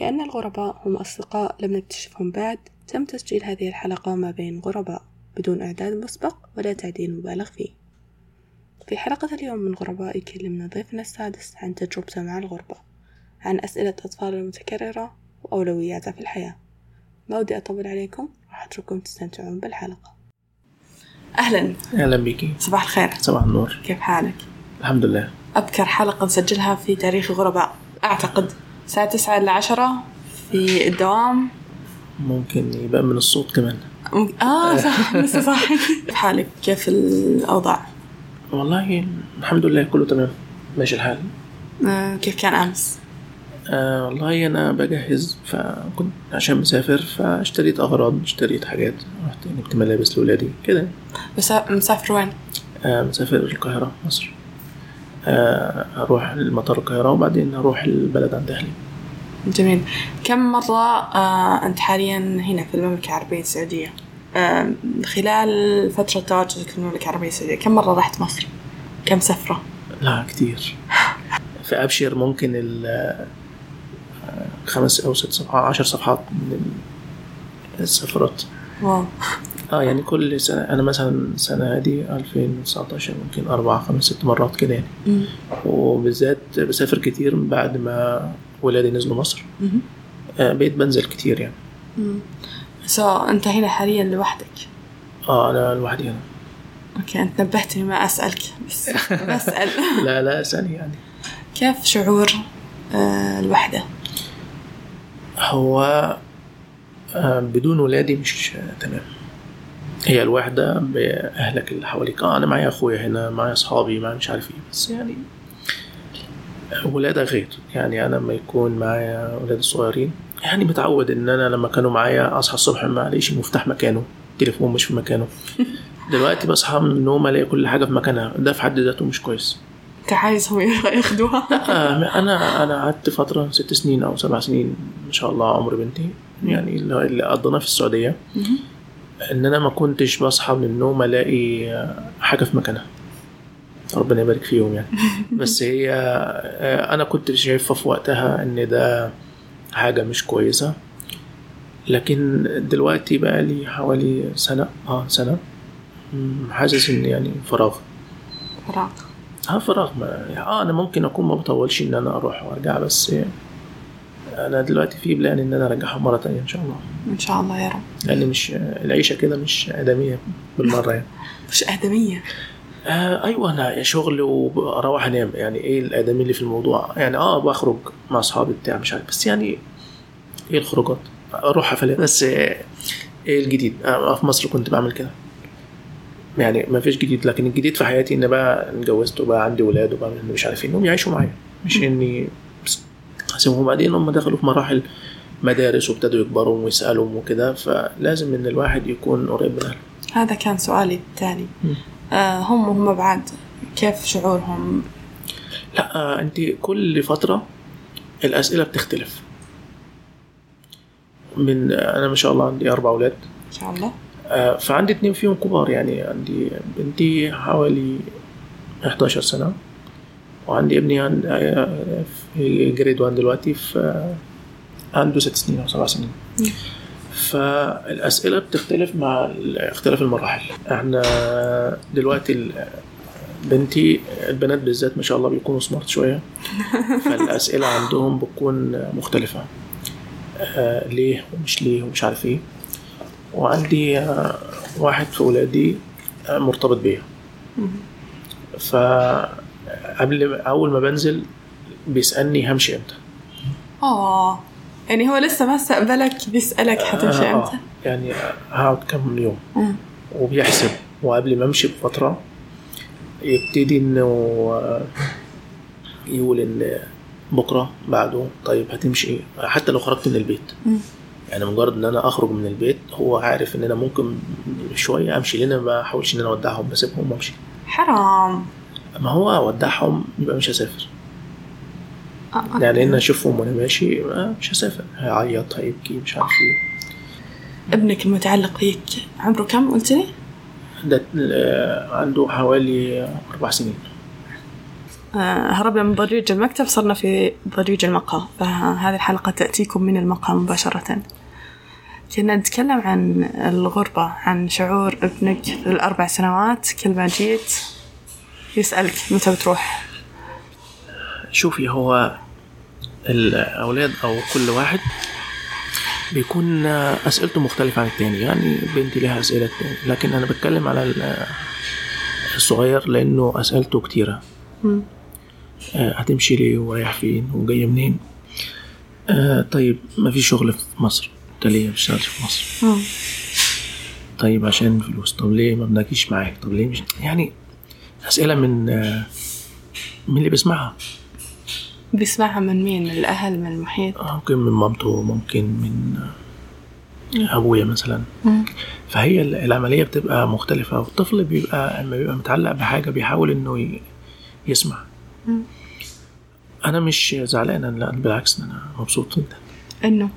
لأن الغرباء هم أصدقاء لم نكتشفهم بعد تم تسجيل هذه الحلقة ما بين غرباء بدون إعداد مسبق ولا تعديل مبالغ فيه. في حلقة اليوم من غرباء يكلمنا ضيفنا السادس عن تجربته مع الغربة عن أسئلة أطفال المتكررة وأولوياته في الحياة. ما ودي أطول عليكم راح أترككم تستمتعون بالحلقة. أهلا. أهلا بيكي صباح الخير. صباح النور. كيف حالك؟ الحمد لله. أبكر حلقة نسجلها في تاريخ غرباء أعتقد. الساعة تسعة إلى عشرة في الدوام ممكن يبقى من الصوت كمان آه صح لسه صح كيف حالك؟ كيف الأوضاع؟ والله الحمد لله كله تمام ماشي الحال آه كيف كان أمس؟ آه والله أنا بجهز فكنت عشان مسافر فاشتريت أغراض اشتريت حاجات رحت جبت ملابس لاولادي كده بس مسافر وين؟ آه مسافر القاهرة مصر آه أروح المطار القاهرة وبعدين أروح البلد عند أهلي جميل كم مرة آه أنت حاليا هنا في المملكة العربية السعودية؟ آه خلال فترة تواجدك في المملكة العربية السعودية كم مرة رحت مصر؟ كم سفرة؟ لا كتير في أبشر ممكن ال آه، خمس أو ست صفحات عشر صفحات من السفرات wow آه يعني كل سنة أنا مثلا السنة دي 2019 ممكن أربع خمس ست مرات كده يعني. وبالذات بسافر كتير من بعد ما ولادي نزلوا مصر. آه بقيت بنزل كتير يعني. so أنت هنا حاليا لوحدك؟ آه أنا لوحدي هنا. okay أنت نبهتني ما أسألك بس بسأل لا لا اسألي يعني. كيف شعور آه الوحدة؟ هو آه بدون ولادي مش آه تمام. هي الوحدة بأهلك اللي حواليك. آه أنا معايا أخويا هنا معايا أصحابي معايا مش عارف إيه. بس يعني ولادك غير يعني أنا لما يكون معايا ولاد الصغيرين يعني متعود إن أنا لما كانوا معايا أصحى الصبح ما ألاقيش المفتاح مكانه التليفون مش في مكانه. دلوقتي بصحى من النوم ألاقي كل حاجة في مكانها ده في حد ذاته مش كويس. أنت عايزهم ياخدوها؟ أنا أنا قعدت فترة ست سنين أو سبع سنين ما شاء الله عمر بنتي يعني اللي قضيناه في السعودية. إن أنا ما كنتش بصحى من النوم ألاقي حاجة في مكانها. ربنا يبارك فيهم يعني. بس هي آه، أنا كنت شايفها في وقتها إن ده حاجة مش كويسة. لكن دلوقتي بقى لي حوالي سنة آه سنة حاسس إن يعني فراغ. فراغ. آه فراغ ما آه أنا ممكن أكون ما بطولش إن أنا أروح وأرجع بس أنا دلوقتي في بلان إن أنا ارجعهم مرة تانية إن شاء الله. إن شاء الله يا رب. لأن مش العيشة كده مش آدمية بالمرة يعني. مش آدمية. آه أيوه أنا شغل وأروح انام يعني إيه الادمي اللي في الموضوع. يعني آه بخرج مع أصحابي بتاع مش عارف بس يعني إيه الخروجات؟ أروح حفلات بس آه، إيه الجديد؟ آه في مصر كنت بعمل كده. يعني ما فيش جديد لكن الجديد في حياتي إن بقى اتجوزت وبقى عندي ولاد وبقى مش عارف إيه إنهم يعيشوا معايا. مش إني اسيبهم بعدين هم دخلوا في مراحل مدارس وابتدوا يكبروا ويسألوا وكده فلازم إن الواحد يكون قريب من أهله. هذا كان سؤالي التالي. آه هم وهم بعد. كيف شعورهم؟ لا آه، انت كل فترة الأسئلة بتختلف. من أنا ما شاء الله عندي أربع أولاد. إن شاء الله. آه، فعندي اتنين فيهم كبار يعني. عندي بنتي حوالي 11 سنة وعندي ابني آه، في جريد 1 دلوقتي في آه، عنده ست سنين أو سبع سنين. مم. فالأسئلة بتختلف مع اختلاف المراحل. إحنا دلوقتي بنتي البنات بالذات ما شاء الله بيكونوا سمارت شوية. فالأسئلة عندهم بتكون مختلفة. آه ليه ومش ليه ومش عارف إيه. وعندي آه واحد في ولادي آه مرتبط بيا. فقبل أول ما بنزل بيسألني همشي إمتى. آه. يعني هو لسه ما استقبلك بيسألك حتمشي آه، إمتى؟ يعني هقعد كم يوم. مم. وبيحسب. وقبل ما امشي بفترة يبتدي إنه آه، يقول إن بكرة بعده طيب هتمشي. حتى لو خرجت من البيت. مم. يعني مجرد إن أنا أخرج من البيت هو عارف إن أنا ممكن شوية أمشي لأن ما بحاولش إن أنا أودعهم بسيبهم وأمشي. حرام. ما هو أودعهم يبقى مش هسافر. آه، أوكي. يعني ان أشوفهم وأنا ماشي آه، مش هسافر. هيعيط هيبكي مش عارف إيه ابنك المتعلق فيك عمره كم قلت لي؟ ده آه، عنده حوالي أربع سنين. آه، هربنا من ضريج المكتب صرنا في ضريج المقهى فهذه الحلقة تأتيكم من المقهى مباشرة. كنا نتكلم عن الغربة عن شعور ابنك في الأربع سنوات. كل ما جيت يسألك متى بتروح؟ شوفي هو الأولاد أو كل واحد بيكون أسئلته مختلفة عن التاني. يعني بنتي لها أسئلة التاني لكن أنا بتكلم على الصغير لأنه أسئلته كتيرة. آه، هتمشي ليه ورايح فين وجاية منين؟ آه طيب ما في شغل في مصر. انت ليه ما بتشتغلش في مصر. طيب عشان فلوس طب ليه ما بنجيش معاك؟ طب ليه مش؟ يعني أسئلة من آه من اللي بيسمعها. بيسمعها من مين؟ من الأهل من المحيط؟ آه، ممكن من مامته ممكن من أبويا مثلا. مم. فهي ال- العملية بتبقى مختلفة. والطفل بيبقى لما بيبقى متعلق بحاجة بيحاول إنه يسمع. مم. أنا مش زعلان لا بالعكس أنا مبسوط جدا. إنه؟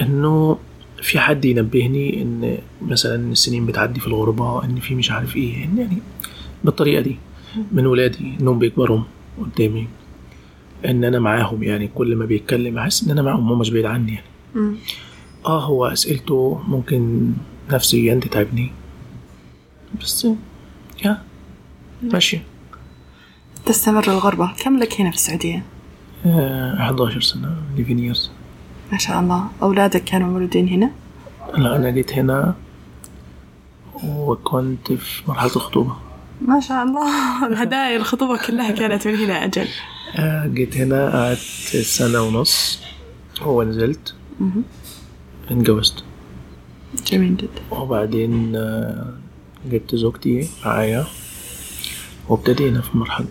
إنه في حد ينبهني إن مثلا السنين بتعدي في الغربة إن في مش عارف إيه إن يعني بالطريقة دي من ولادي إنهم بيكبروا قدامي. إن أنا معاهم يعني كل ما بيتكلم أحس إن أنا معاهم هو مش بعيد عني يعني. مم. آه هو أسئلته ممكن نفسيا تتعبني. بس يا ماشي. تستمر الغربة. كم لك هنا في السعودية؟ آه 11 سنة 11 years. ما شاء الله. أولادك كانوا مولودين هنا؟ لا أنا جيت هنا وكنت في مرحلة الخطوبة. ما شاء الله. الهدايا الخطوبة كلها كانت من هنا أجل. جيت هنا قعدت سنة ونص ونزلت. اتجوزت جميل جدا. وبعدين آه جبت زوجتي معايا وابتدينا في مرحلة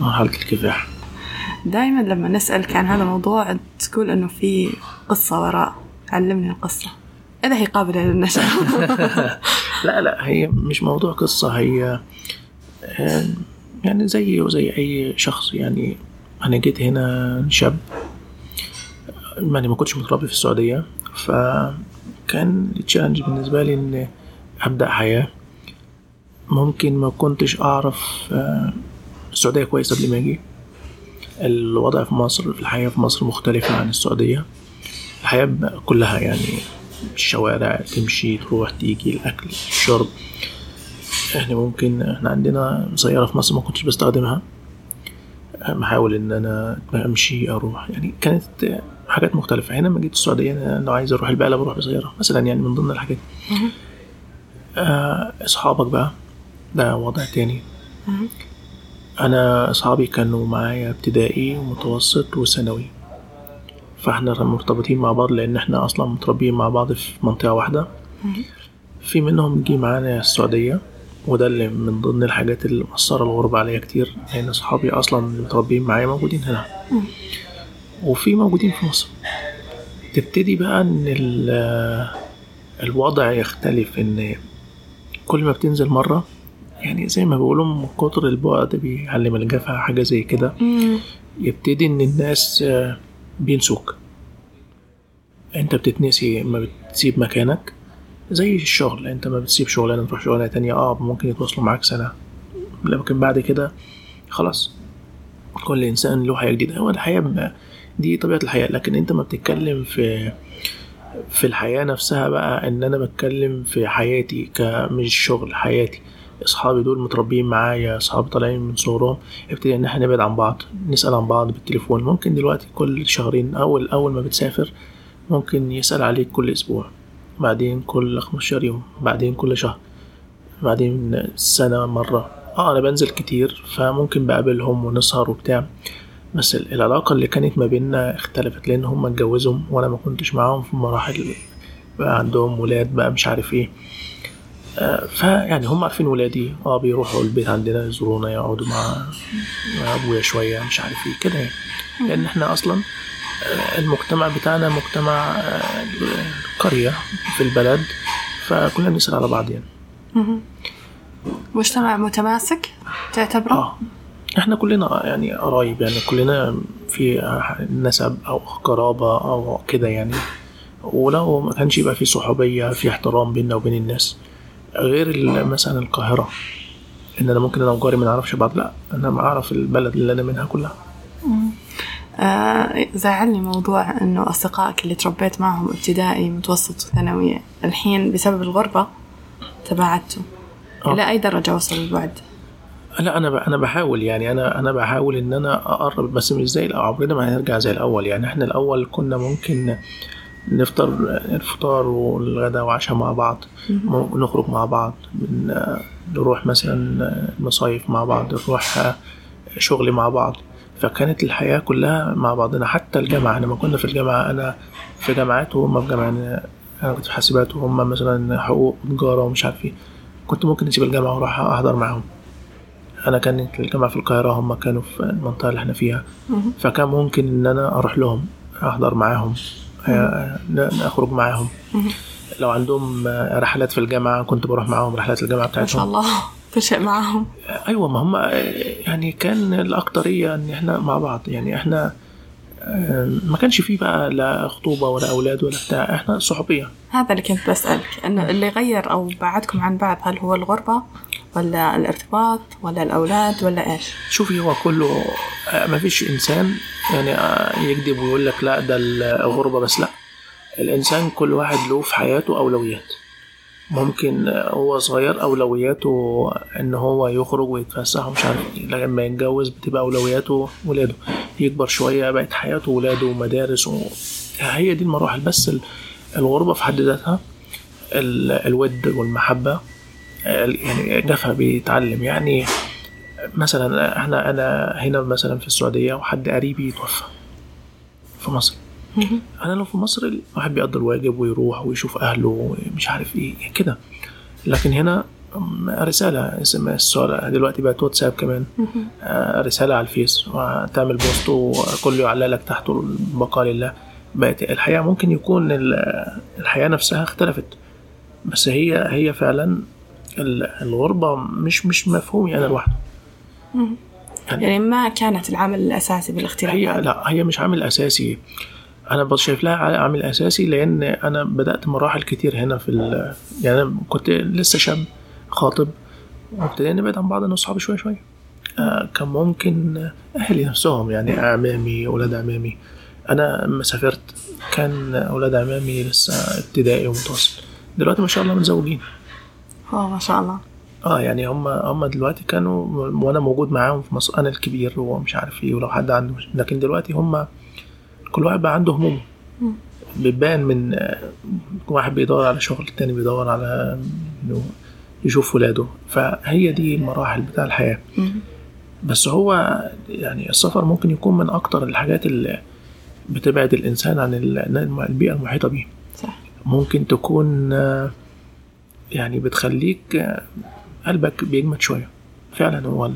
مرحلة الكفاح. دائما لما نسألك عن هذا الموضوع تقول إنه في قصة وراء. علمني القصة. إذا هي قابلة للنشر. لا لا هي مش موضوع قصة هي آه، يعني زي وزي أي شخص. يعني أنا جيت هنا شاب يعني ما كنتش متربي في السعودية فكان التشالنج بالنسبة لي إن أبدأ حياة. ممكن ما كنتش أعرف آه، السعودية كويس قبل ما أجي. الوضع في مصر في الحياة في مصر مختلفة عن السعودية. الحياة كلها يعني الشوارع تمشي تروح تيجي الأكل الشرب. إحنا ممكن إحنا عندنا سيارة في مصر ما كنتش بستخدمها بحاول إن أنا أمشي أروح يعني كانت حاجات مختلفة هنا لما جيت السعودية أنا لو عايز أروح البقالة بروح بسيارة مثلا يعني من ضمن الحاجات. آه، أصحابك بقى ده وضع تاني. أنا أصحابي كانوا معايا ابتدائي ومتوسط وثانوي فإحنا مرتبطين مع بعض لأن إحنا أصلا متربيين مع بعض في منطقة واحدة. في منهم جه معانا السعودية وده اللي من ضمن الحاجات اللي مأثرة الغربة عليا كتير لأن أصحابي أصلا اللي متربيين معايا موجودين هنا. وفي موجودين في مصر. تبتدي بقى إن ال- الوضع يختلف إن كل ما بتنزل مرة يعني زي ما بيقولوا من كتر البعد بيعلم الجفا حاجة زي كده. يبتدي إن الناس آه، بينسوك. أنت بتتنسي لما بتسيب مكانك. زي الشغل أنت ما بتسيب شغلانة تروح شغلانة تانية أه ممكن يتواصلوا معاك سنة. لكن بعد كده خلاص كل إنسان له حياة جديدة. هو الحياة ب- دي طبيعة الحياة. لكن أنت ما بتتكلم في في الحياة نفسها بقى إن أنا بتكلم في حياتي كمش شغل حياتي. أصحابي دول متربيين معايا أصحابي طالعين من صغرهم ابتدي إن إحنا نبعد عن بعض نسأل عن بعض بالتليفون. ممكن دلوقتي كل شهرين أول أول ما بتسافر ممكن يسأل عليك كل أسبوع. بعدين كل 15 يوم بعدين كل شهر بعدين سنة مرة. آه أنا بنزل كتير فممكن بقابلهم ونسهر وبتاع. بس ال- العلاقة اللي كانت ما بيننا اختلفت لأن هم اتجوزوا وأنا ما كنتش معاهم في مراحل بقى عندهم ولاد بقى مش عارف إيه. آه، فيعني هم عارفين ولادي. آه بيروحوا البيت عندنا يزورونا يقعدوا مع مع أبويا شوية مش عارف إيه كده يعني. لأن إحنا أصلا المجتمع بتاعنا مجتمع آه، قرية في البلد فكلنا بنسأل على بعض يعني. مجتمع متماسك تعتبره؟ آه. إحنا كلنا يعني قرايب يعني كلنا في نسب أو قرابة أو كده يعني. ولو ما كانش يبقى في صحوبية في احترام بيننا وبين الناس. غير مثلا القاهرة إن أنا ممكن أنا وجاري ما نعرفش بعض لا أنا ما أعرف البلد اللي أنا منها كلها. آه زعلني موضوع إنه أصدقائك اللي تربيت معهم ابتدائي متوسط وثانوية الحين بسبب الغربة تباعدتوا آه. إلى أي درجة وصل البعد؟ لا أنا أنا بحاول يعني أنا أنا بحاول إن أنا أقرب بس مش زي عمرنا ما هنرجع زي الأول يعني إحنا الأول كنا ممكن نفطر الفطار والغداء وعشاء مع بعض نخرج مع بعض نروح مثلا مصايف مع بعض نروح شغل مع بعض فكانت الحياة كلها مع بعضنا. حتى الجامعة لما كنا في الجامعة أنا في جامعات وهم في جامعة أنا كنت في حاسبات وهم مثلا حقوق وتجارة ومش عارف إيه. كنت ممكن أسيب الجامعة وأروح أحضر معاهم. أنا كانت الجامعة في القاهرة هم كانوا في المنطقة اللي إحنا فيها. فكان ممكن إن أنا أروح لهم أحضر معاهم آه، نخرج معاهم. لو عندهم رحلات في الجامعة كنت بروح معاهم رحلات الجامعة ما بتاعتهم. شاء الله. شيء معاهم. أيوه ما هم يعني كان الأكترية إن إحنا مع بعض. يعني إحنا ما كانش فيه بقى لا خطوبة ولا أولاد ولا بتاع. إحنا صحوبية. هذا اللي كنت بسألك انه اللي غير أو بعدكم عن بعض هل هو الغربة ولا الارتباط ولا الأولاد ولا إيش؟ شوفي هو كله ما فيش إنسان يعني يكذب ويقول لك لا ده الغربة بس لا. الإنسان كل واحد له في حياته أولويات. ممكن هو صغير أولوياته إن هو يخرج ويتفسح ومش عارف إيه. لما يتجوز بتبقى أولوياته ولاده. يكبر شوية بقت حياته ولاده ومدارس و... هي دي المراحل. بس ال- الغربة في حد ذاتها ال- الود والمحبة يعني جفا بيتعلم. يعني مثلا إحنا أنا هنا مثلا في السعودية وحد قريبي توفى في مصر. أنا لو في مصر الواحد بيقضي الواجب ويروح ويشوف أهله ومش عارف إيه كده. لكن هنا رسالة اسم السؤال دلوقتي بقت واتساب كمان. آه، رسالة على الفيس وتعمل post وكله يعلق لك تحته البقاء لله. بقت الحياة ممكن يكون ال- الحياة نفسها اختلفت بس هي هي فعلا ال- الغربة مش مش مفهومي أنا لوحده. يعني ما كانت العامل الأساسي بالاختلاف؟ هي. لا هي مش عامل أساسي. أنا شايف لها عامل أساسي لأن أنا بدأت مراحل كتير هنا في ال... يعني أنا كنت لسه شاب خاطب وابتدينا نبعد عن بعض أنا وأصحابي شوية شوية. آه كان ممكن أهلي نفسهم يعني أعمامي أولاد أعمامي. أنا لما سافرت كان أولاد أعمامي لسه ابتدائي ومتوسط. دلوقتي ما شاء الله متزوجين. آه ما شاء الله. آه يعني هم هم دلوقتي كانوا وأنا موجود معاهم في مصر أنا الكبير ومش عارف إيه ولو حد عنده لكن دلوقتي هم كل واحد بقى عنده همومه. بيبان من آه، واحد بيدور على شغل التاني بيدور على إنه يشوف ولاده. فهي دي المراحل بتاع الحياة. بس هو يعني السفر ممكن يكون من أكتر الحاجات اللي بتبعد الإنسان عن ال- البيئة المحيطة بيه. صح. ممكن تكون آه، يعني بتخليك آه، قلبك بيجمد شوية. فعلا هو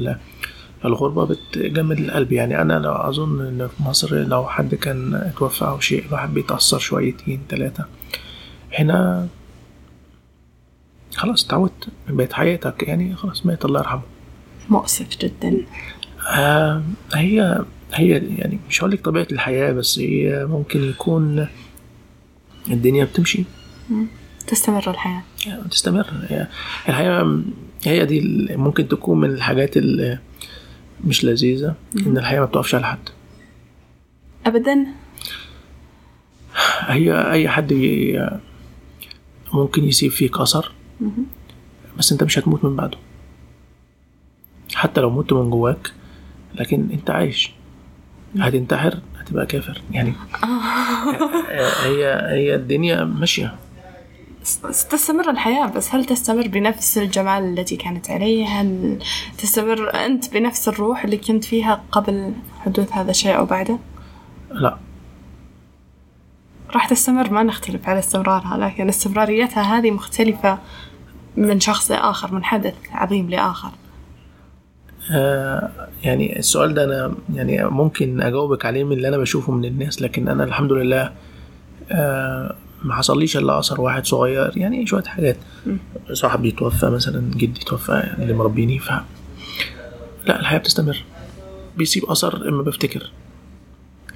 ال- الغربة بتجمد القلب. يعني أنا لو أظن إن في مصر لو حد كان اتوفى أو شيء الواحد بيتأثر شويتين تلاتة. هنا خلاص اتعودت بقت حياتك يعني خلاص مات الله يرحمه. مؤسف جدا. آه هي هي يعني مش هقول لك طبيعة الحياة بس هي ممكن يكون الدنيا بتمشي. تستمر الحياة. يعني تستمر. الحياة هي دي ممكن تكون من الحاجات اللي مش لذيذة إن الحياة ما بتقفش على حد. أبدا؟ هي أي حد ممكن يسيب فيك أثر بس أنت مش هتموت من بعده. حتى لو مت من جواك لكن أنت عايش. هتنتحر هتبقى كافر. يعني هي هي الدنيا ماشية. س- تستمر الحياة بس هل تستمر بنفس الجمال التي كانت عليه؟ هل تستمر أنت بنفس الروح اللي كنت فيها قبل حدوث هذا الشيء أو بعده؟ لا. راح تستمر؟ ما نختلف على استمرارها لكن استمراريتها هذه مختلفة من شخص لآخر من حدث عظيم لآخر. آه يعني السؤال ده أنا يعني ممكن أجاوبك عليه من اللي أنا بشوفه من الناس لكن أنا الحمد لله آه ما حصليش إلا أثر واحد صغير يعني شوية حاجات. صاحبي توفى مثلا جدي توفى يعني اللي مربيني ف لا الحياة بتستمر. بيسيب أثر إما بفتكر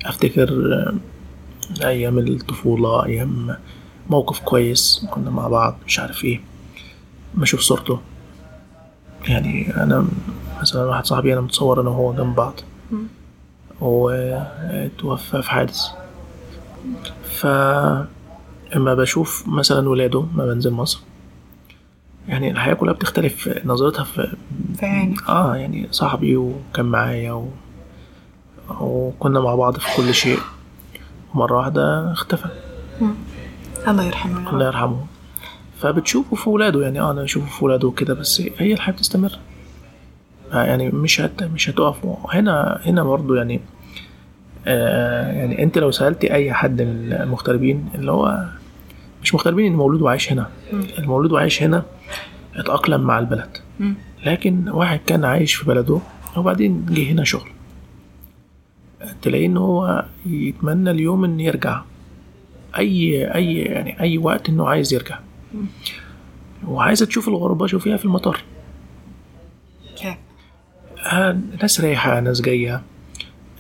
أفتكر آه، أيام الطفولة أيام موقف كويس كنا مع بعض مش عارف إيه ما أشوف صورته. يعني أنا مثلا واحد صاحبي أنا متصور أنا وهو جنب بعض. وتوفى في حادث. فاما بشوف مثلا ولاده ما بنزل مصر. يعني الحياة كلها بتختلف نظرتها في عيني. آه يعني صاحبي وكان معايا و... وكنا مع بعض في كل شيء. مرة واحدة اختفى. الله يرحمه الله يرحمه. فبتشوفه في ولاده يعني آه أنا بشوفه في ولاده وكده بس هي الحياة بتستمر. آه يعني مش هت مش هتقف. هنا هنا برضه يعني آه يعني أنت لو سألتي أي حد من المغتربين اللي هو مش مغتربين ان مولود وعايش هنا. المولود وعايش هنا اتأقلم مع البلد. مم. لكن واحد كان عايش في بلده وبعدين جه هنا شغل. تلاقيه إن هو يتمنى اليوم إن يرجع. أي أي يعني أي وقت انه عايز يرجع. وعايزة تشوف الغربة شوفيها في المطار آه، ناس رايحة ناس جاية.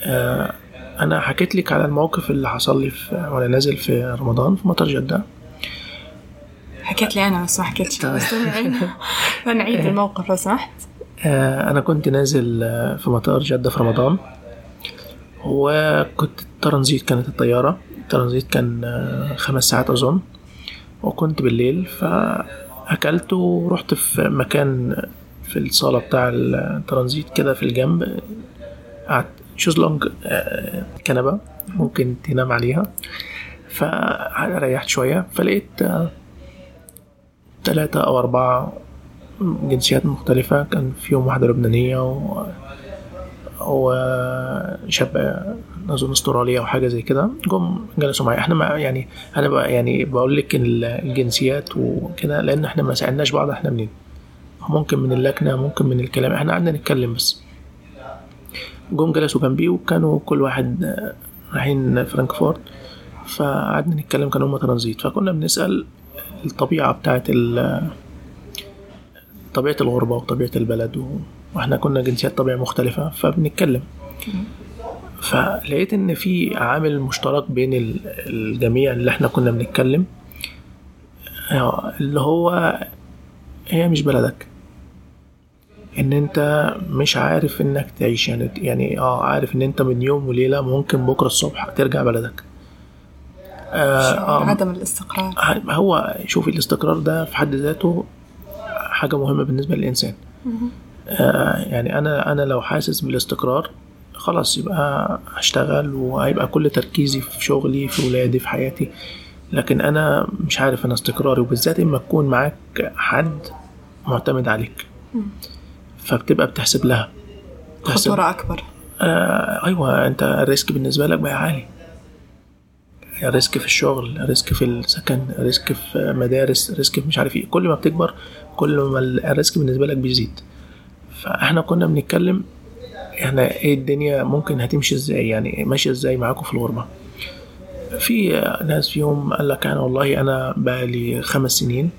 آه، أنا حكيت لك على الموقف اللي حصل لي في وأنا نازل في رمضان في مطار جدة. حكيت لي أنا بس ما حكيتش. طيب. بس نعيد- نعيد الموقف لو سمحت. آه، أنا كنت نازل آه، في مطار جدة في رمضان. وكنت ترانزيت كانت الطيارة. الترانزيت كان آه، خمس ساعات أظن. وكنت بالليل فأكلت ورحت في مكان في الصالة بتاع الترانزيت كده في الجنب. قعدت شوزلونج آه، كنبة ممكن تنام عليها. فريحت شوية فلقيت ثلاثة أو أربعة جنسيات مختلفة. كان فيهم واحدة لبنانية و وشاب أظن استرالية أو حاجة زي كده. جم جلسوا معايا. إحنا ما يعني أنا بقى يعني بقول لك الجنسيات وكده لأن إحنا ما سألناش بعض إحنا منين. ممكن من اللكنة ممكن من الكلام. إحنا قعدنا نتكلم بس. جم جلسوا جنبي وكانوا كل واحد رايحين فرانكفورت. فقعدنا نتكلم كانوا هما ترانزيت. فكنا بنسأل الطبيعة بتاعت ال طبيعة الغربة وطبيعة البلد و... وإحنا كنا جنسيات طبيعة مختلفة فبنتكلم. فلقيت إن في عامل مشترك بين ال- الجميع اللي إحنا كنا بنتكلم اللي هو هي مش بلدك. إن أنت مش عارف إنك تعيش يعني يعني آه عارف إن أنت من يوم وليلة ممكن بكرة الصبح ترجع بلدك. آه آه عدم الاستقرار؟ هو شوفي الاستقرار ده في حد ذاته حاجة مهمة بالنسبة للإنسان. آه يعني أنا أنا لو حاسس بالاستقرار خلاص يبقى هشتغل وهيبقى كل تركيزي في شغلي في ولادي في حياتي. لكن أنا مش عارف أنا استقراري وبالذات إما تكون معاك حد معتمد عليك. فبتبقى بتحسب لها. بتحسب خطورة أكبر. آه أيوه أنت ال risk بالنسبة لك بقى عالي. risk في الشغل risk في السكن risk في مدارس risk في مش عارف إيه. كل ما بتكبر كل ما ال risk بالنسبة لك بيزيد. فإحنا كنا بنتكلم إحنا إيه الدنيا ممكن هتمشي إزاي؟ يعني ماشية إزاي معاكم في الغربة؟ في ناس فيهم قال لك أنا والله أنا بقالي خمس سنين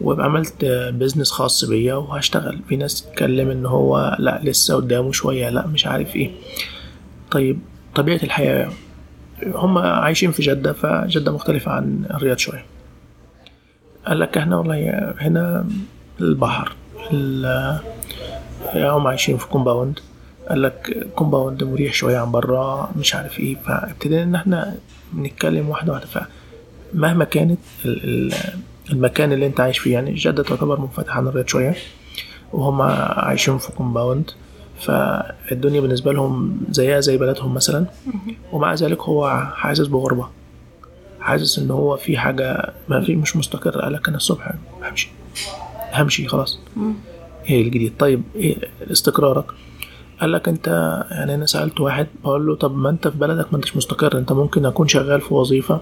وعملت business خاص بيا وهشتغل. في ناس تتكلم إن هو لأ لسه قدامه شوية لأ مش عارف إيه. طيب طبيعة الحياة هم عايشين في جدة فجدة مختلفة عن الرياض شوية. قال لك إحنا والله هنا البحر ال- هم عايشين في compound. قال لك compound مريح شوية عن بره مش عارف إيه. فابتدينا إن إحنا نتكلم واحدة واحدة. فمهما كانت ال- ال- المكان اللي أنت عايش فيه يعني جدة تعتبر منفتحة عن الرياض شوية وهم عايشين في compound. فالدنيا بالنسبة لهم زيها زي بلدهم مثلا. ومع ذلك هو حاسس بغربة. حاسس إن هو في حاجة ما في مش مستقر. قال لك أنا الصبح همشي. همشي خلاص. إيه الجديد؟ طيب إيه استقرارك؟ قال لك أنت يعني أنا سألت واحد بقول له طب ما أنت في بلدك ما أنتش مستقر أنت ممكن أكون شغال في وظيفة.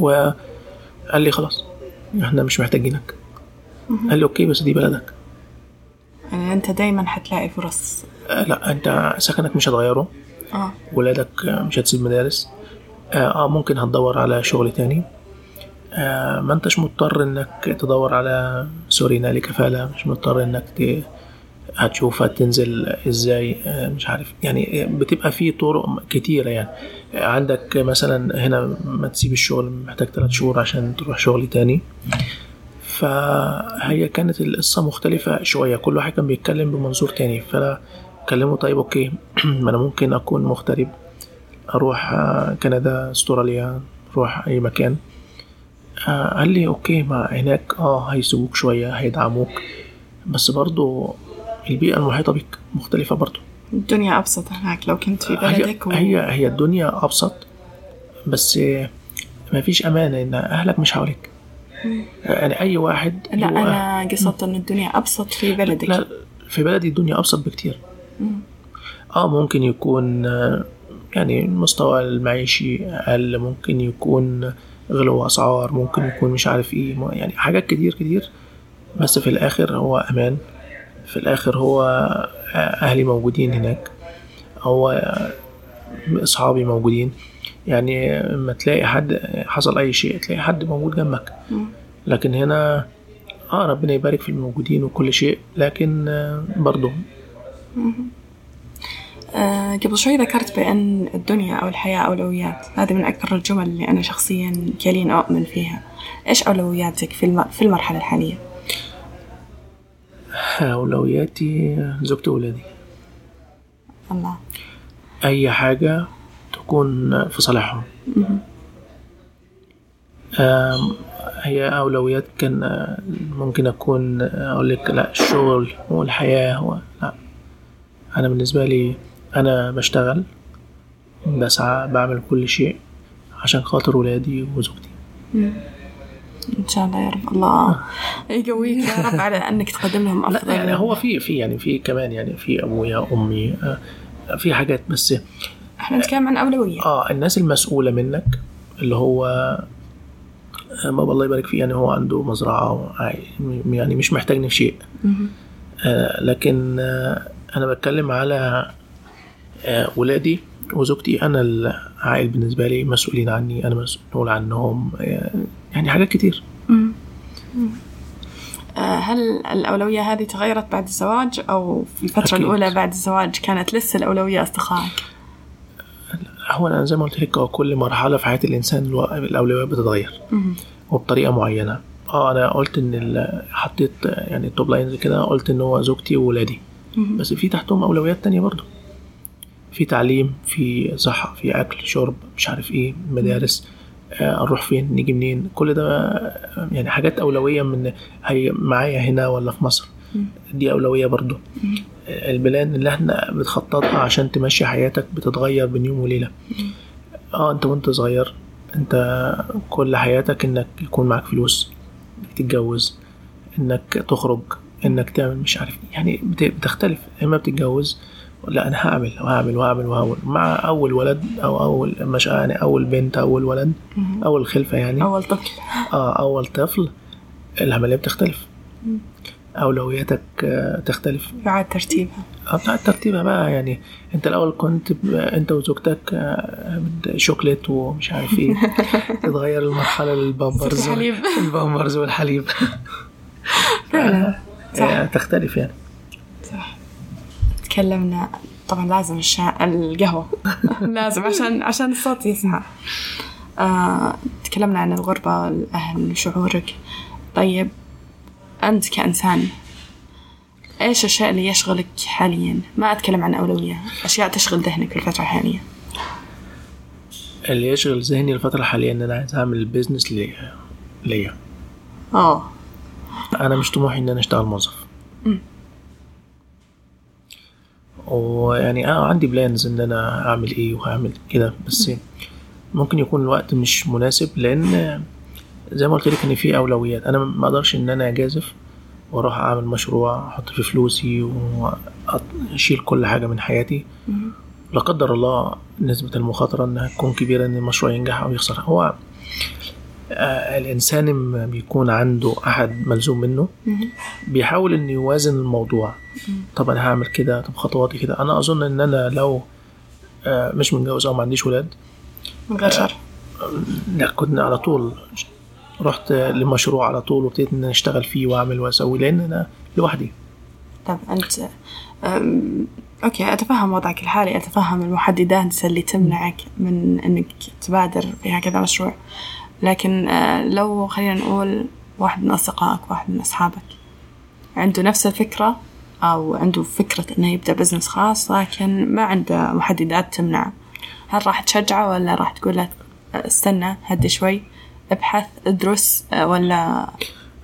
وقال لي خلاص إحنا مش محتاجينك. قال لي أوكي بس دي بلدك. يعني أنت دايما حتلاقي فرص. آه لا أنت سكنك مش هتغيره. آه. ولادك آه، مش هتسيب مدارس. آه, آه ممكن هتدور على شغل تاني. آه ما أنتش مضطر إنك تدور على سوري ناقل كفالة مش مضطر إنك ت... هتشوف هتنزل إزاي. آه مش عارف. يعني بتبقى في طرق كتيرة يعني. آه، عندك مثلا هنا ما تسيب الشغل محتاج ثلاث شهور عشان تروح شغل تاني. فهي كانت القصة مختلفة شوية. كل واحد كان بيتكلم بمنظور تاني فأنا كلمه طيب okay. ما أنا ممكن أكون مغترب أروح آه، كندا أستراليا أروح أي مكان. آه، قال لي أوكي ما هناك آه هيسيبوك شوية هيدعموك. بس برضو البيئة المحيطة بك مختلفة برضو. الدنيا أبسط هناك لو كنت في هي بلدك و... هي هي الدنيا أبسط بس ما فيش أمان إن أهلك مش حواليك. يعني أي واحد لا له أنا قصدت إنه الدنيا أبسط في بلدك. لا في بلدي الدنيا أبسط بكتير. آه ممكن يكون آه، يعني المستوى المعيشي أقل ممكن يكون غلو أسعار ممكن يكون مش عارف إيه يعني حاجات كتير كتير. بس في الآخر هو أمان. في الآخر هو آه، أهلي موجودين هناك. هو آه، أصحابي موجودين. يعني لما تلاقي حد حصل أي شيء تلاقي حد موجود جنبك. لكن هنا آه ربنا يبارك في الموجودين وكل شيء لكن آه، برضه آه قبل شوي ذكرت بأن الدنيا أو الحياة أولويات. هذه من أكثر الجمل اللي أنا شخصيا كالين أؤمن فيها. إيش أولوياتك في, الم... في المرحلة الحالية؟ أولوياتي زوجتي وولادي الله. أي حاجة تكون في صالحهم. هي أولويات كان آه، ممكن أكون آه، أقول لك لا الشغل والحياة و... لا. أنا بالنسبة لي أنا بشتغل بسعى بعمل كل شيء عشان خاطر ولادي وزوجتي. إن شاء الله يا رب الله يقويك يا رب على أنك تقدم لهم لا أفضل. يعني هو في في يعني في كمان يعني في أبويا أمي آه، في حاجات بس إحنا نتكلم عن أولوية. آه الناس المسؤولة منك اللي هو آه، بابا الله يبارك فيه يعني هو عنده مزرعة وعاي- يعني مش محتاجني في شيء. آه لكن آه أنا بتكلم على آه ولادي وزوجتي. أنا العائل بالنسبة لي مسؤولين عني أنا مسؤول عنهم آه يعني حاجات كتير. آه، هل الأولوية هذه تغيرت بعد الزواج؟ أو في الفترة أكيد. الأولى بعد الزواج كانت لسه الأولوية أصدقائك؟ هو أنا زي ما قلت لك هو كل مرحلة في حياة الإنسان الو- الأولويات بتتغير وبطريقة معينة. آه أنا قلت إن حطيت يعني ال top lines كده قلت إن هو زوجتي وولادي. بس في تحتهم أولويات تانية برضو في تعليم في صحة في أكل شرب مش عارف إيه مدارس آه، نروح فين نيجي منين. كل ده آه، يعني حاجات أولوية من هي معايا هنا ولا في مصر. دي أولوية برضو. ال plan اللي إحنا بتخططها عشان تمشي حياتك بتتغير بين يوم وليلة. آه انت وانت صغير انت كل حياتك انك يكون معاك فلوس تتجوز انك تخرج انك تعمل مش عارف. يعني بت- بتختلف. إما بتتجوز لا أنا هعمل وهعمل وهعمل وهعمل. مع أول ولد أو أول مش يعني أول بنت أول ولد أول خلفة يعني. أول طفل. آه أول طفل العملية بتختلف. أولوياتك آه، تختلف. يعاد ترتيبها. آه بتاعت ترتيبها بقى يعني أنت الأول كنت. أنت وزوجتك آه، شوكليت ومش عارف إيه تتغير المرحلة للبامبرز. البامبرز والحليب. فعلا. صح. آه، تختلف يعني. صح. تكلمنا طبعا لازم الشا... القهوة. لازم عشان عشان الصوت يسمع. آه، تكلمنا عن الغربة الأهل شعورك. طيب أنت كإنسان إيش الأشياء اللي يشغلك حاليا؟ ما أتكلم عن أولوية أشياء تشغل ذهنك في الفترة الحالية. اللي يشغل ذهني الفترة الحالية إن أنا عايز أعمل business ليا ليا. آه. أنا مش طموحي إن أنا أشتغل موظف. ويعني آه عندي plans إن أنا أعمل إيه وهعمل كده بس ممكن يكون الوقت مش مناسب لأن زي ما قلت لك إن في أولويات. أنا ما أقدرش إن أنا أجازف وأروح أعمل مشروع أحط فيه فلوسي وأشيل كل حاجة من حياتي. لا قدر الله نسبة المخاطرة إنها تكون كبيرة إن المشروع ينجح أو يخسر. هو آه، الإنسان لما بيكون عنده أحد ملزوم منه بيحاول إنه يوازن الموضوع. طب أنا هعمل كده طب خطواتي كده. أنا أظن إن أنا لو آه، مش متجوز أو ما عنديش ولاد من غير شر. لا كنت على طول رحت لمشروع على طول وابتديت إن أشتغل فيه وأعمل وأسوي لأن أنا لوحدي. طب أنت أم، okay أتفهم وضعك الحالي أتفهم المحددات اللي تمنعك من أنك تبادر في هكذا مشروع. لكن آه، لو خلينا نقول واحد من أصدقائك واحد من أصحابك عنده نفس الفكرة أو عنده فكرة إنه يبدأ business خاص لكن ما عنده محددات تمنعه هل راح تشجعه ولا راح تقول له استنى هدي شوي؟ ابحث ادرس ولا؟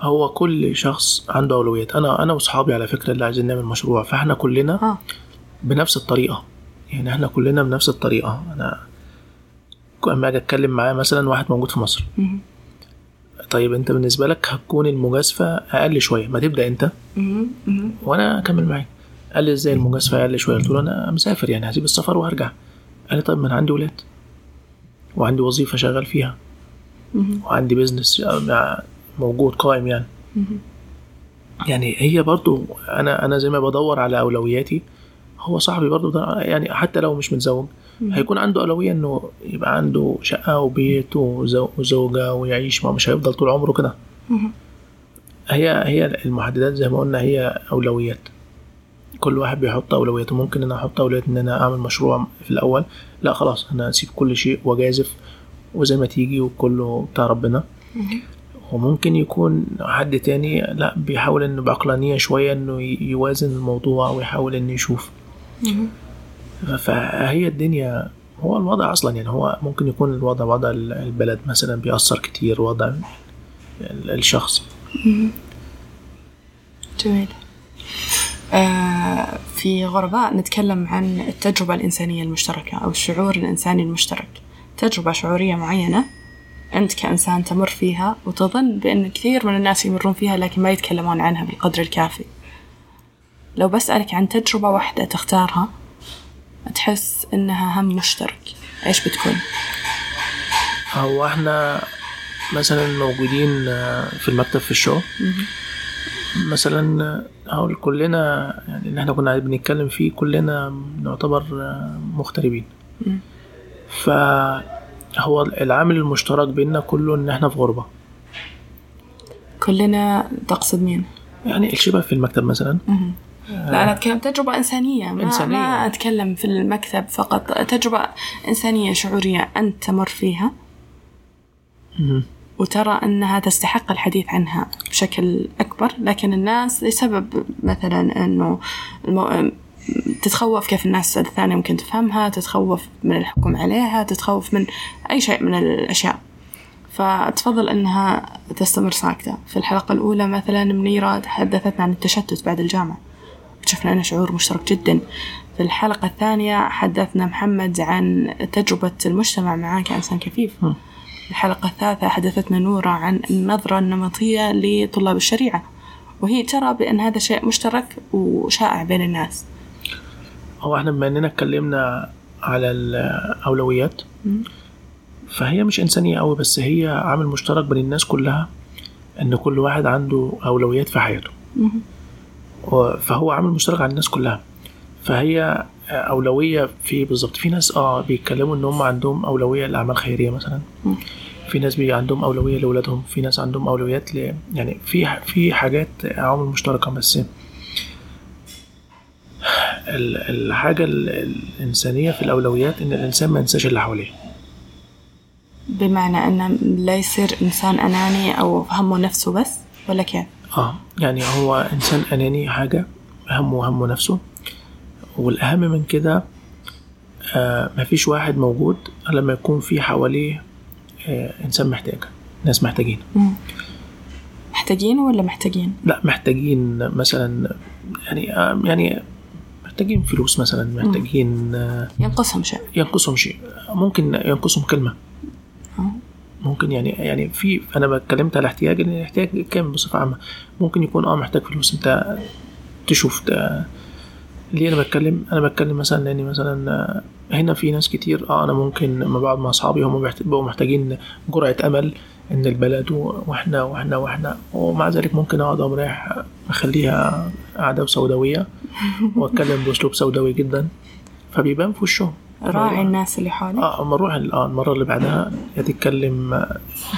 هو كل شخص عنده أولويات. أنا أنا وأصحابي على فكرة اللي عايزين نعمل مشروع. فإحنا كلنا ها بنفس الطريقة. يعني إحنا كلنا بنفس الطريقة. أنا أما أجي أتكلم معاه مثلا واحد موجود في مصر. طيب أنت بالنسبة لك هتكون المجازفة أقل شوية. ما تبدأ أنت. وأنا أكمل معاك. قال لي إزاي المجازفة أقل شوية؟ قلت له أنا مسافر يعني هسيب السفر وهرجع. قال لي طيب ما أنا عندي ولاد. وعندي وظيفة شغال فيها. وعندي بيزنس موجود قائم يعني. يعني هي برضو أنا أنا زي ما بدور على أولوياتي هو صاحبي برضو ده يعني حتى لو مش متزوج هيكون عنده أولوية إنه يبقى عنده شقة وبيت وزو- وزوجة ويعيش ما مش هيفضل طول عمره كده. هي هي المحددات زي ما قلنا هي أولويات. كل واحد بيحط أولوياته. ممكن أنا أحط أولويات إن أنا أعمل مشروع في الأول لا خلاص أنا اسيب كل شيء وأجازف وزي ما تيجي وكله بتاع ربنا. وممكن يكون حد تاني لا بيحاول إنه بعقلانية شوية إنه يوازن الموضوع ويحاول إنه يشوف. فهي الدنيا هو الوضع أصلا يعني هو ممكن يكون الوضع وضع ال- البلد مثلا بيأثر كتير وضع ال- الشخص. جميل. آه في غرباء نتكلم عن التجربة الإنسانية المشتركة أو الشعور الإنساني المشترك. تجربة شعورية معينة أنت كإنسان تمر فيها وتظن بأن كثير من الناس يمرون فيها لكن ما يتكلمون عنها بالقدر الكافي. لو بسألك عن تجربة واحدة تختارها تحس إنها هم مشترك. إيش بتكون؟ هو إحنا مثلا موجودين في المكتب في الشغل مثلا هقول كلنا يعني اللي إحنا كنا بنتكلم فيه كلنا نعتبر مغتربين. مم. فهو العامل المشترك بيننا كله إن إحنا في غربة كلنا تقصد مين؟ يعني الشباب في المكتب مثلا مهم. لا أنا أتكلم تجربة إنسانية ما, إنسانية. ما أتكلم في المكتب فقط تجربة إنسانية شعورية أنت تمر فيها مم. وترى أنها تستحق الحديث عنها بشكل أكبر لكن الناس لسبب مثلا المو... تتخوف كيف الناس الثانية ممكن تفهمها تتخوف من الحكم عليها تتخوف من أي شيء من الأشياء. فتفضل أنها تستمر ساكتة. في الحلقة الأولى مثلا منيرة تحدثتنا عن التشتت بعد الجامعة. اكتشفنا أنه شعور مشترك جدا. في الحلقة الثانية حدثنا محمد عن تجربة المجتمع معاه كإنسان كفيف. الحلقة الثالثة حدثتنا نورة عن النظرة النمطية لطلاب الشريعة. وهي ترى بأن هذا شيء مشترك وشائع بين الناس. هو إحنا بما اننا اتكلمنا على الأولويات. فهي مش إنسانية قوي بس هي عامل مشترك بين الناس كلها إن كل واحد عنده أولويات في حياته فهو عامل مشترك على الناس كلها فهي أولوية في بالظبط في ناس آه بيتكلموا إن هم عندهم أولوية لأعمال خيرية مثلا. في ناس بي عندهم أولوية لاولادهم في ناس عندهم أولويات ل يعني في في حاجات عوامل مشتركة بس الحاجة ال- الإنسانية في الأولويات إن الإنسان ما ينساش اللي حواليه بمعنى أنه لا يصير إنسان أناني أو همه نفسه بس ولا كيف؟ آه يعني هو إنسان أناني حاجة همه همه نفسه والأهم من كده آه مفيش واحد موجود إلا لما يكون في حواليه آه إنسان محتاج ناس محتاجين. محتاجين ولا محتاجين؟ لا محتاجين مثلا يعني آه يعني محتاجين فلوس مثلا محتاجين آه ينقصهم شيء. ينقصهم شيء. ممكن ينقصهم كلمة. آه. ممكن يعني يعني في أنا اتكلمت على احتياج ان الاحتياج كامل بصفة عامة. ممكن يكون آه محتاج فلوس. أنت تشوف ده. ليه أنا بتكلم؟ أنا بتكلم مثلا لاني مثلا آه، هنا في ناس كتير آه أنا ممكن لما بقعد مع أصحابي هم بيبقوا محتاجين جرعة أمل إن البلد وإحنا وإحنا وإحنا. ومع ذلك ممكن أقعد اقوم رايح أخليها قعده سوداوية. واتكلم بأسلوب سوداوي جدا. فبيبان في وشهم. راعي الناس اللي حولك آه أما نروح ال- آه المرة اللي بعدها يا تتكلم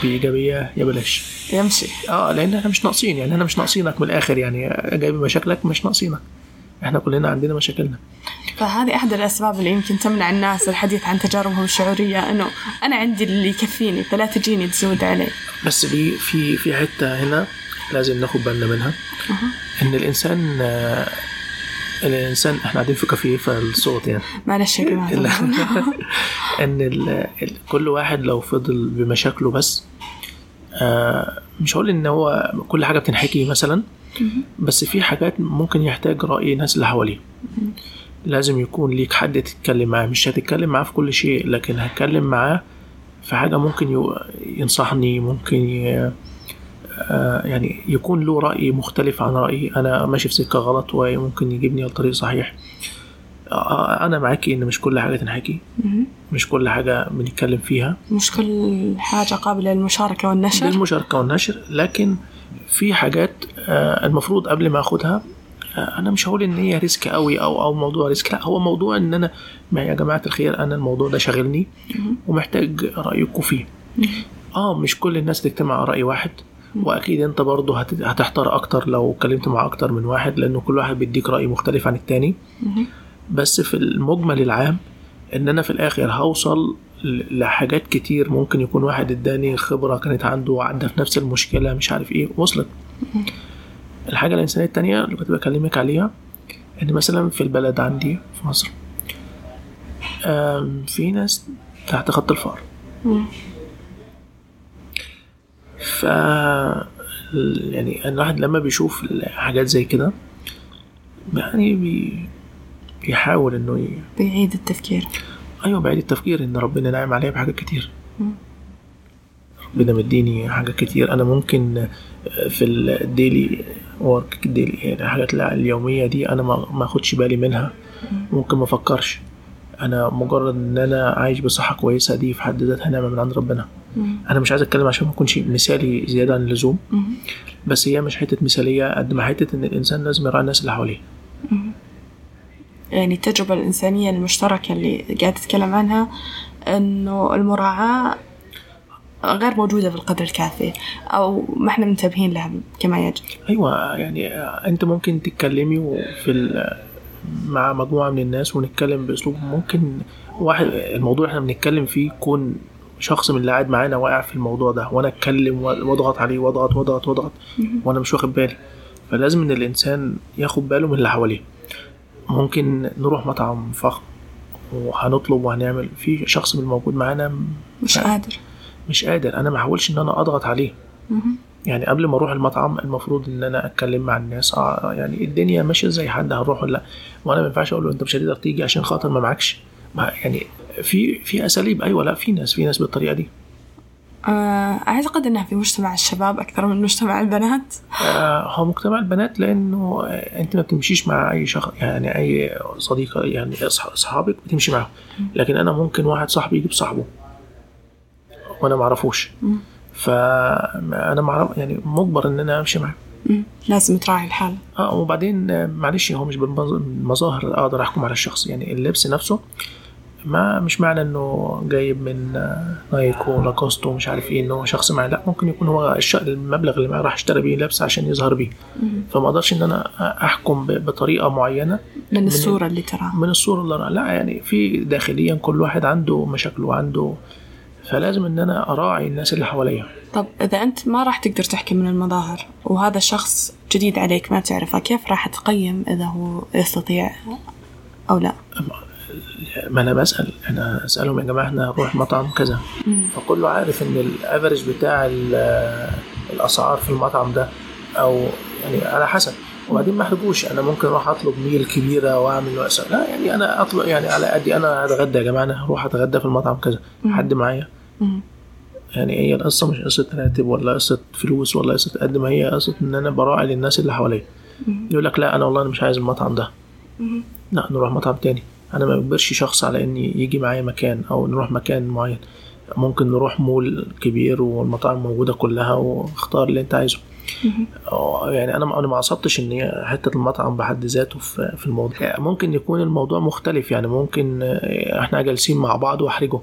بإيجابية يا بلاش. يمشي. آه لأن إحنا مش ناقصين يعني إحنا مش ناقصينك من الآخر يعني جايب مشاكلك مش ناقصينك. إحنا كلنا عندنا مشاكلنا. فهذه أحد الأسباب اللي يمكن تمنع الناس الحديث عن تجاربهم الشعورية إنه أنا عندي اللي يكفيني فلا تجيني تزود علي. بس في في في حتة هنا لازم ناخد بالنا منها. إن الإنسان آه، الإنسان إحنا قاعدين في كافيه فالصوت يعني معلش يا جماعة لا. إن ال... كل واحد لو فضل بمشاكله بس آه مش هقول إن هو كل حاجة بتنحكي مثلا بس في حاجات ممكن يحتاج رأي الناس اللي حواليه لازم يكون ليك حد تتكلم معاه مش هتتكلم معاه في كل شيء لكن هتكلم معاه في حاجة ممكن. ينصحني ممكن ي... آه يعني يكون له رأي مختلف عن رأيي. أنا ماشي في سكة غلط وممكن يجيبني للطريق صحيح. آه، أنا معاكي إن مش كل حاجة تنحكي. مش كل حاجة بنتكلم فيها. مش كل حاجة قابلة للمشاركة والنشر. للمشاركة والنشر. لكن في حاجات آه، المفروض قبل ما أخدها أنا مش هقول إن هي risk قوي أو أو موضوع risk. لا هو موضوع إن أنا ما يا جماعة الخير أنا الموضوع ده شاغلني ومحتاج رأيكم فيه. آه مش كل الناس تجتمع على رأي واحد. وأكيد أنت برضه هت- هتحتار أكتر لو اتكلمت مع أكتر من واحد لأنه كل واحد بيديك رأي مختلف عن التاني. بس في المجمل العام إن أنا في الآخر هوصل لحاجات كتير ممكن يكون واحد إداني خبرة كانت عنده وعدى في نفس المشكلة مش عارف إيه وصلت. الحاجة الإنسانية التانية اللي كنت بكلمك عليها إن مثلا في البلد عندي في مصر في ناس تحت خط الفقر ف يعني الواحد لما بيشوف حاجات زي كده يعني بي... بيحاول إنه ي... بيعيد التفكير. أيوه بعيد التفكير إن ربنا ناعم عليا بحاجات كتير. ربنا مديني حاجات كتير. أنا ممكن في الديلي ورك الديلي يعني الحاجات اليومية دي أنا ما ما أخدش بالي منها. ممكن ما أفكرش. أنا مجرد إن أنا عايش بصحة كويسة دي في حد ذاتها نعمه من عند ربنا. أنا مش عايز أتكلم عشان ما أكونش مثالي زيادة عن اللزوم بس هي مش حتة مثالية قد ما حتة إن الإنسان لازم يراعي الناس اللي حواليه. يعني التجربة الإنسانية المشتركة اللي قاعد تتكلم عنها إنه المراعاة غير موجودة بالقدر الكافي أو ما إحنا منتبهين لها كما يجب. أيوه يعني أنت ممكن تتكلمي ال- مع مجموعة من الناس ونتكلم بأسلوب ممكن واحد الموضوع إحنا بنتكلم فيه يكون شخص من اللي قاعد معانا واقع في الموضوع ده وأنا أتكلم واضغط عليه واضغط واضغط واضغط وأنا مش واخد بالي. فلازم إن الإنسان ياخد باله من اللي حواليه. ممكن نروح مطعم فخم وهنطلب وهنعمل في شخص من الموجود معانا مش قادر. مش قادر. أنا ما احاولش إن أنا أضغط عليه. يعني قبل ما أروح المطعم المفروض إن أنا أتكلم مع الناس آه يعني الدنيا ماشية زي حد هنروح ولا لأ؟ وأنا ما ينفعش أقول له أنت مش هتقدر تيجي عشان خاطر ما معكش. ما يعني في في أساليب. أيوه لا في ناس في ناس بالطريقة دي. آه، أعتقد أنها في مجتمع الشباب أكثر من مجتمع البنات. آه هو مجتمع البنات لأنه آه، أنت ما بتمشيش مع أي شخص يعني أي صديقه يعني أصحابك بتمشي معاهم. لكن أنا ممكن واحد صاحبي يجيب صاحبه وأنا ما أعرفوش. فانا معرف يعني مجبر إن أنا أمشي معاه. لازم تراعي الحال. آه وبعدين معلش هو مش بالمظاهر أقدر أحكم على الشخص. يعني اللبس نفسه ما مش معنى إنه جايب من آه، نايك ولاكوست ومش عارف إيه إنه شخص معاه لا ممكن يكون هو المبلغ اللي راح اشترى بيه لبس عشان يظهر بيه. فما أقدرش إن أنا أحكم بطريقة معينة من الصورة اللي تراها من الصورة اللي أنا لا يعني في داخليا كل واحد عنده مشاكله وعنده فلازم إن أنا أراعي الناس اللي حواليا. طب إذا أنت ما راح تقدر تحكي من المظاهر وهذا الشخص جديد عليك ما تعرفه كيف راح تقيم إذا هو يستطيع أو لا؟ ما أنا بسأل أنا أسألهم يا جماعة إحنا هنروح مطعم كذا. فكله عارف إن الافرج بتاع ال- الأسعار في المطعم ده أو يعني على حسب. وبعدين ما أحرجوش أنا ممكن أروح أطلب ميل كبيرة وأعمل وأسأل. لا يعني أنا أطلب يعني على قدي أنا هتغدى يا جماعة أنا هروح أتغدى في المطعم كذا. حد معايا. يعني هي القصة مش قصة راتب ولا قصة فلوس ولا قصة قد ما هي قصة إن أنا براعي للناس اللي حواليا. يقول لك لا أنا والله أنا مش عايز المطعم ده. لا نروح مطعم تاني. أنا ما بجبرش شخص على إني يجي معايا مكان أو نروح مكان معين. ممكن نروح مول كبير والمطاعم موجودة كلها واختار اللي أنت عايزه. أو يعني أنا أنا ما قصدتش إن حتة المطعم بحد ذاته في الموضوع. ممكن يكون الموضوع مختلف يعني ممكن آه، إحنا جالسين مع بعض وأحرجه.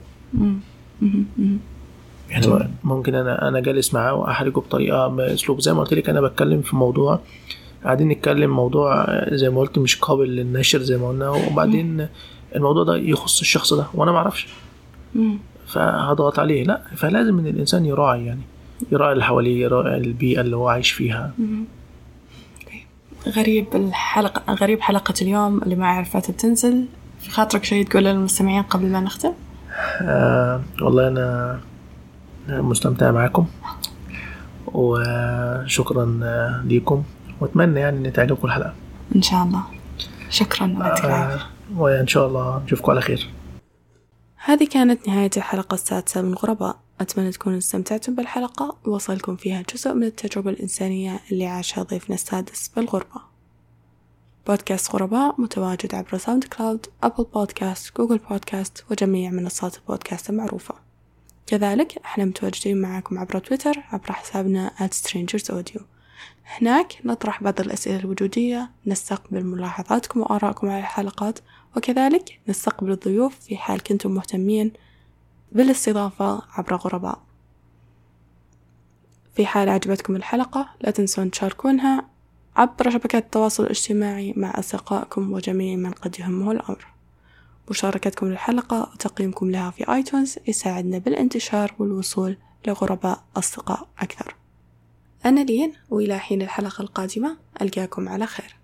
يعني ممكن أنا أنا جالس معاه وأحرجه بطريقة بأسلوب زي ما قلت لك أنا بتكلم في موضوع قاعدين نتكلم موضوع زي ما قلت مش قابل للنشر زي ما قلنا وبعدين الموضوع ده يخص الشخص ده وأنا ما أعرفش. فهضغط عليه. لا فلازم إن الإنسان يراعي يعني يراعي اللي حواليه يراعي البيئة اللي هو عايش فيها. غريب الحلقة غريب حلقة اليوم اللي ما عرفت تنزل. في خاطرك شيء تقول للمستمعين قبل ما نختم؟ آه والله أنا مستمتع معاكم وشكرا آه، ليكم. وأتمنى يعني ان تعجبكم الحلقة. إن شاء الله. شكرا يعطيك آه وان شاء الله نشوفكم على خير. هذه كانت نهاية الحلقة السادسة من غرباء. أتمنى تكونوا استمتعتم بالحلقة. ووصلكم فيها جزء من التجربة الإنسانية اللي عاشها ضيفنا السادس بالغربة بودكاست غرباء متواجد عبر ساوند كلاود أبل بودكاست جوجل بودكاست وجميع منصات البودكاست المعروفة. كذلك أحنا متواجدين معاكم عبر تويتر عبر حسابنا @strangersaudio هناك نطرح بعض الأسئلة الوجودية نستقبل ملاحظاتكم وآرائكم على الحلقات وكذلك نستقبل الضيوف في حال كنتم مهتمين بالاستضافة عبر غرباء. في حال عجبتكم الحلقة لا تنسون تشاركونها عبر شبكات التواصل الاجتماعي مع أصدقائكم وجميع من قد يهمه الأمر. مشاركتكم للحلقة وتقييمكم لها في آيتونز يساعدنا بالانتشار والوصول لغرباء أصدقاء أكثر. أنا لين وإلى حين الحلقة القادمة ألقاكم على خير.